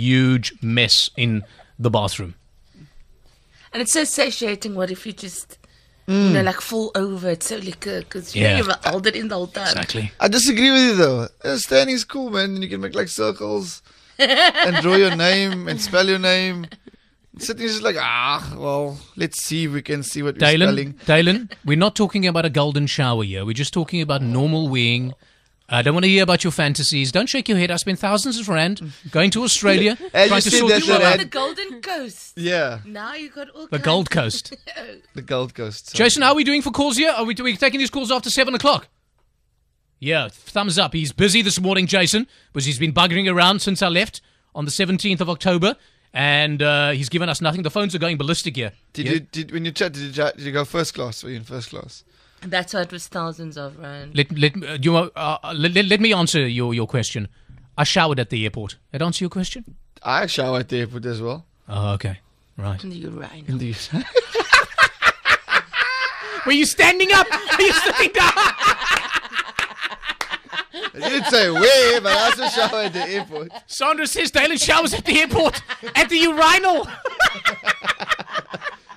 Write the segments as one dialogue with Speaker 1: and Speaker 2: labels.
Speaker 1: huge mess in the bathroom.
Speaker 2: And it's so satiating. What if you just, you know, like fall over? It's so liquor because you
Speaker 1: Yeah.
Speaker 2: know, you've held it in the whole time.
Speaker 1: Exactly.
Speaker 3: I disagree with you though. Uh, Standing's cool, man. And you can make like circles and draw your name and spell your name. Sitting is just like, ah, well, let's see if we can see what we're spelling.
Speaker 1: Dalen, we're not talking about a golden shower here. We're just talking about normal weeing. I don't want to hear about your fantasies. Don't shake your head. I spent thousands of rand going to Australia
Speaker 3: As
Speaker 1: trying
Speaker 3: you
Speaker 1: to sort you out.
Speaker 3: rand-
Speaker 2: The Golden Coast.
Speaker 3: Yeah,
Speaker 2: Now you got all
Speaker 1: The
Speaker 2: kinds
Speaker 1: Gold Coast.
Speaker 3: the Gold Coast.
Speaker 1: Jason, how are we doing for calls here? Are we, are we taking these calls after 7 o'clock? Yeah, thumbs up. He's busy this morning, Jason, because he's been buggering around since I left on the 17th of October, and uh, he's given us nothing. The phones are going ballistic here.
Speaker 3: Did
Speaker 1: Yeah?
Speaker 3: you did when you chat? Did you, chat- did you go first class? Were you in first class?
Speaker 2: That's why it was thousands of rand.
Speaker 1: Let, let, uh, you, uh, uh, let, let, let me answer your, your question. I showered at the airport. That answer your question?
Speaker 3: I showered at the airport as well.
Speaker 1: Oh, okay. Right.
Speaker 2: In the urine.
Speaker 3: In the
Speaker 1: Were you standing up? Are you sitting down?
Speaker 3: you didn't say where, but I also shower at the airport.
Speaker 1: Sandra says Dalen showers at the airport. At the urinal.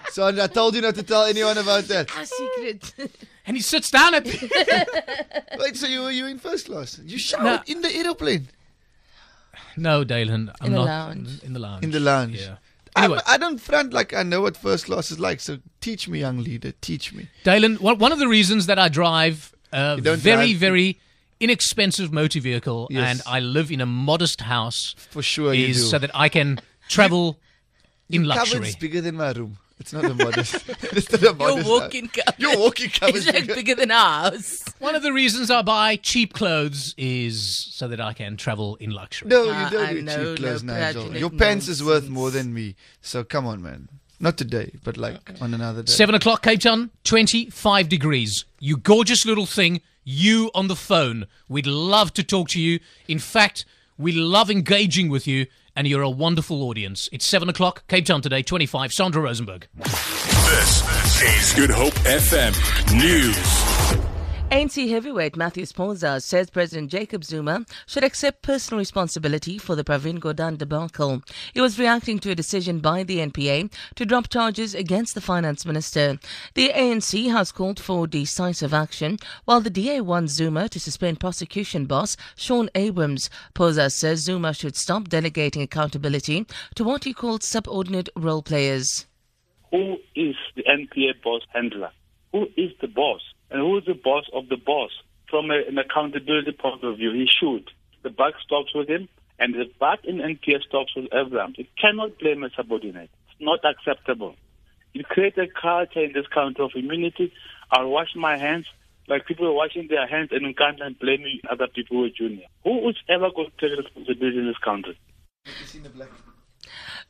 Speaker 3: Sandra, I told you not to tell anyone about that.
Speaker 2: Our secret.
Speaker 1: And he sits down at the...
Speaker 3: Wait, so you were you in first class? You showered
Speaker 1: No.
Speaker 3: in the aeroplane?
Speaker 1: No, Dalen. I'm
Speaker 2: In the
Speaker 1: not.
Speaker 2: lounge.
Speaker 1: In the lounge.
Speaker 3: In the lounge.
Speaker 1: Yeah. Anyway.
Speaker 3: I don't front like I know what first class is like. So teach me, young leader. Teach me.
Speaker 1: Dalen, one one of the reasons that I drive a
Speaker 3: You don't
Speaker 1: very,
Speaker 3: drive-
Speaker 1: very inexpensive motor vehicle
Speaker 3: Yes.
Speaker 1: and I live in a modest house
Speaker 3: For sure, you
Speaker 1: is
Speaker 3: do.
Speaker 1: so that I can travel in luxury.
Speaker 3: Cupboard's bigger than my room. It's not a modest. it's not a
Speaker 2: Your walking cupboard.
Speaker 3: Your walking cupboard's
Speaker 2: It's like
Speaker 3: bigger.
Speaker 2: bigger than our house.
Speaker 1: One of the reasons I buy cheap clothes is so that I can travel in luxury.
Speaker 3: No, you don't
Speaker 2: I
Speaker 3: do
Speaker 2: know,
Speaker 3: cheap clothes,
Speaker 2: no
Speaker 3: Nigel. Your pants is worth more than me. So come on, man. Not today, but like on another day.
Speaker 1: Seven o'clock, Cape Town, 25 degrees. You gorgeous little thing. You on the phone. We'd love to talk to you. In fact, we love engaging with you, and you're a wonderful audience. It's seven o'clock, Cape Town today, 25. Sandra Rosenberg.
Speaker 4: This is Good Hope FM News.
Speaker 2: ANC heavyweight Mathews Phosa says President Jacob Zuma should accept personal responsibility for the Pravin Gordhan debacle. He was reacting to a decision by the NPA to drop charges against the finance minister. The ANC has called for decisive action, while the DA wants Zuma to suspend prosecution boss Shaun Abrahams. Phosa says Zuma should stop delegating accountability to what he called subordinate role players.
Speaker 5: who is the NPA boss handler? Who is the boss? And who is the boss of the boss? From a, an accountability point of view, he should. The buck stops with him, and the buck in NPA stops with everyone. You cannot blame a subordinate. It's not acceptable. You create a culture in this country of immunity. I'll wash my hands like people are washing their hands and you can't blame other people who are junior. Who is ever going to take responsibility in this country?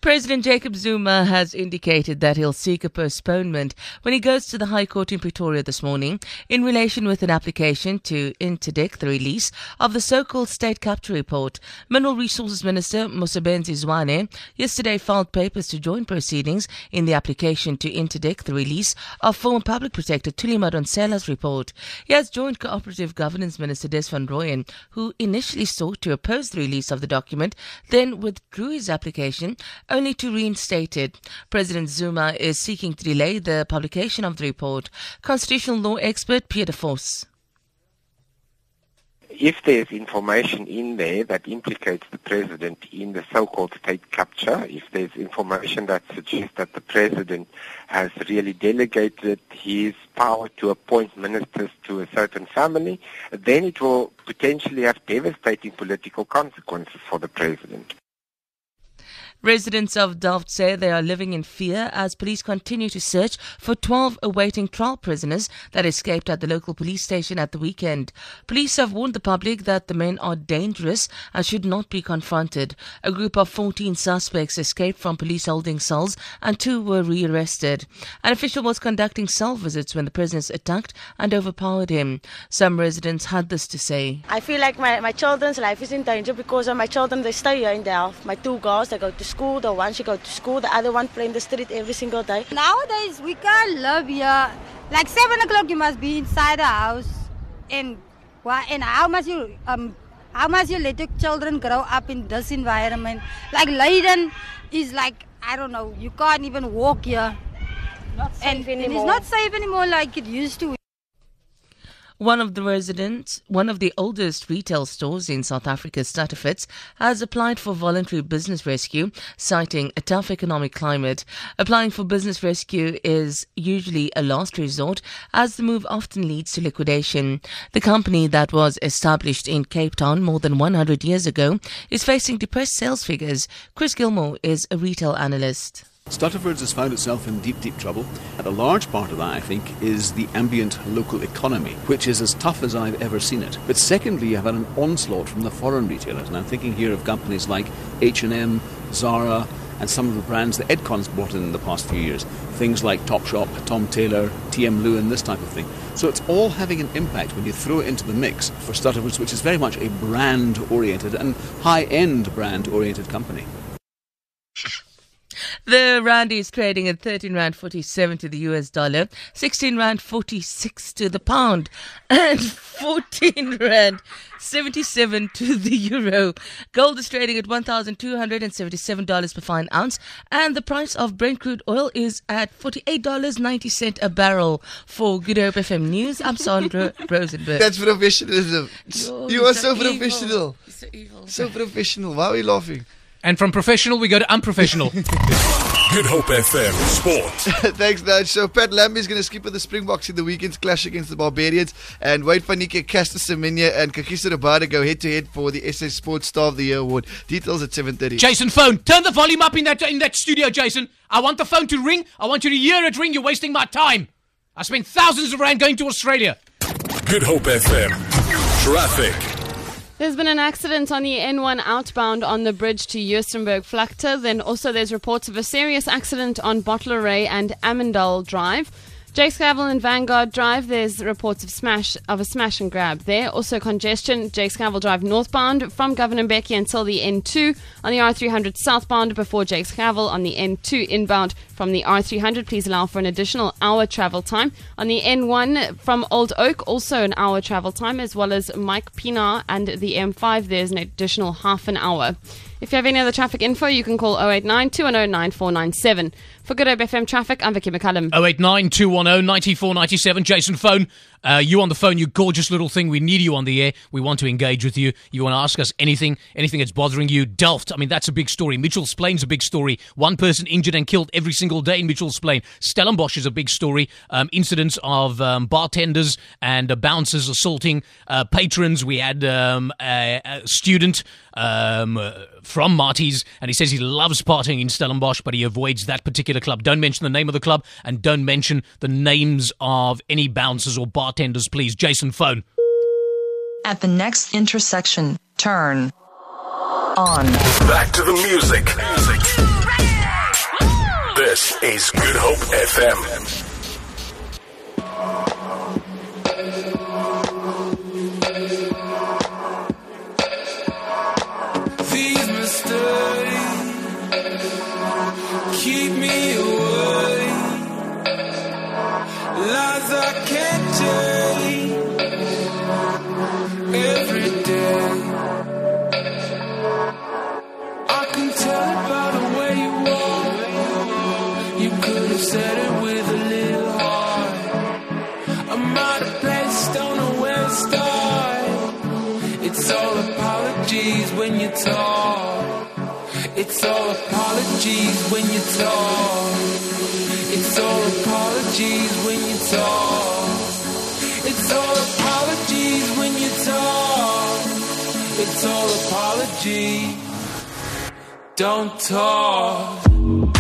Speaker 2: President Jacob Zuma has indicated that he'll seek a postponement when he goes to the High Court in Pretoria this morning in relation with an application to interdict the release of the so-called state capture report. Mineral Resources Minister Mosebenzi Zwane yesterday filed papers to join proceedings in the application to interdict the release of former Public Protector Thuli Madonsela's report. He has joined Cooperative Governance Minister Des van Rooyen, who initially sought to oppose the release of the document, then withdrew his application only to reinstate it. President Zuma is seeking to delay the publication of the report. Constitutional law expert Pierre de Vos.
Speaker 6: if there's information in there that implicates the president in the so-called state capture, if there's information that suggests that the president has really delegated his power to appoint ministers to a certain family, then it will potentially have devastating political consequences for the president.
Speaker 2: Residents of Delft say they are living in fear as police continue to search for 12 awaiting trial prisoners that escaped at the local police station at the weekend. Police have warned the public that the men are dangerous and should not be confronted. A group of 14 suspects escaped from police holding cells and two were rearrested. An official was conducting cell visits when the prisoners attacked and overpowered him. Some residents had this to say.
Speaker 7: I feel like my, my children's life is in danger because of my children, they stay here in Delft. My two girls, they go to school. The one, she go to school. The other one play in the street every single day.
Speaker 8: Nowadays, we can't live here. Like 7 o'clock, you must be inside the house. And, why? and how much you um, how must you let your children grow up in this environment? Like Leiden is like I don't know, you can't even walk here.
Speaker 9: Not safe
Speaker 8: And, and it's not safe anymore like it used to.
Speaker 2: One of the residents, one of the oldest retail stores in South Africa's Stuttafords, has applied for voluntary business rescue, citing a tough economic climate. Applying for business rescue is usually a last resort, as the move often leads to liquidation. The company that was established in Cape Town more than 100 years ago is facing depressed sales figures. Chris Gilmore is a retail analyst.
Speaker 10: Stuttafords has found itself in deep, deep trouble. And a large part of that, I think, is the ambient local economy, which is as tough as I've ever seen it. But secondly, you've had an onslaught from the foreign retailers. And I'm thinking here of companies like H&M, Zara, and some of the brands that Edcon's bought in in the past few years. Things like Topshop, Tom Tailor, TM Lewin, this type of thing. So it's all having an impact when you throw it into the mix for Stuttafords, which is very much a brand-oriented and high-end brand-oriented company.
Speaker 2: The rand is trading at 13 rand 47 to the US dollar, 16 rand 46 to the pound, and 14 rand 77 to the euro. Gold is trading at $1,277 per fine ounce, and the price of Brent crude oil is at $48.90 a barrel. For Good Hope FM News, I'm Sandra Rosenberg.
Speaker 3: That's professionalism.
Speaker 2: Yo,
Speaker 3: you are
Speaker 2: so
Speaker 3: so professional.
Speaker 2: So evil.
Speaker 3: So professional. Why are you laughing?
Speaker 1: And from professional, we go to unprofessional.
Speaker 4: Good Hope FM Sport.
Speaker 3: Thanks, Nudge. So Pat Lambie is going to skip with the Springboks in the weekend's clash against the Barbarians, and Wade Fanike, Caster Semenya, and Kagiso Rabada go head to head for the SA Sports Star of the Year award. Details at seven thirty.
Speaker 1: Jason, phone. Turn the volume up in that in that studio, Jason. I want the phone to ring. I want you to hear it ring. You're wasting my time. I spent thousands of rand going to Australia.
Speaker 4: Good Hope FM. Traffic.
Speaker 9: There's been an accident on the N1 outbound on the bridge to Joostenburg Vlakte. Then also there's reports of a serious accident on Bottelary and Amendal Drive. Jakes Gerwel and Vanguard Drive, there's reports of smash of a smash and grab there. Also congestion, Jakes Gerwel Drive northbound from Govan Mbeki until the N2 on the R300 southbound before Jakes Gerwel on the N2 inbound from the R300. Please allow for an additional hour travel time. On the N1 from Old Oak, also an hour travel time, as well as Mike Pienaar and the M5, there's an additional half an hour. If you have any other traffic info, you can call 089 210 9497. For Good Hope FM traffic, I'm Vicky McCallum.
Speaker 1: 089 210 9497. Jason, phone. Uh, you on the phone, you gorgeous little thing. We need you on the air. We want to engage with you. You want to ask us anything, anything that's bothering you. Delft, I mean, that's a big story. Mitchell's Plain's a big story. One person injured and killed every single day in Mitchell's Plain. Stellenbosch is a big story. Um, incidents of um, bartenders and uh, bouncers assaulting uh, patrons. We had um, a, a student um, uh, from Maties, and he says he loves partying in Stellenbosch, but he avoids that particular club. Don't mention the name of the club, and don't mention the names of any bouncers or bartenders, please. Jason, phone.
Speaker 11: At the next intersection, turn on.
Speaker 4: Back to the music. This is Good Hope FM.
Speaker 12: Apologies when you talk. It's all apologies when you talk. It's all apologies when you talk. It's all apologies. Don't talk.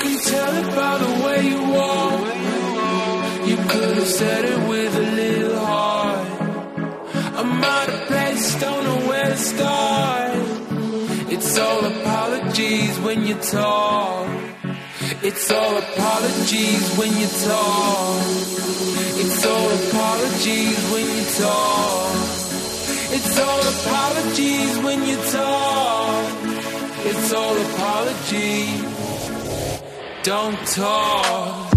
Speaker 12: Can tell it by the way you walk. You could have said it with a little heart. I'm out of place, don't know where to start. It's all apologies when you talk. It's all apologies when you talk. It's all apologies when you talk. It's all apologies when you talk. It's all apologies. Don't talk.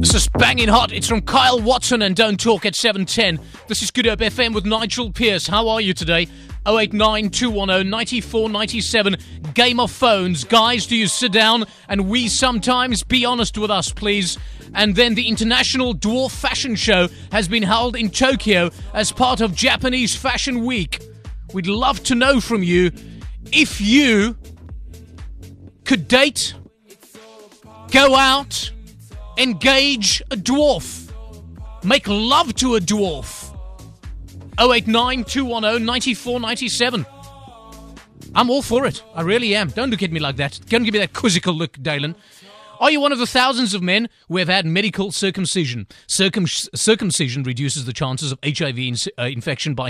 Speaker 1: This is banging hot. It's from Kyle Watson and Don't Talk at 710. This is Good Hope FM with Nigel Pierce. How are you today? 089 210 9497. Game of phones. Guys, do you sit down and we sometimes be honest with us, please? And then the International Dwarf Fashion Show has been held in Tokyo as part of Japanese Fashion Week. We'd love to know from you if you could date, go out, engage a dwarf, make love to a dwarf. 089 210 9497. I'm all for it. I really am. Don't look at me like that. Don't give me that quizzical look, Dalen. Are you one of the thousands of men who have had medical circumcision? Circum- circumcision reduces the chances of HIV in- uh, infection by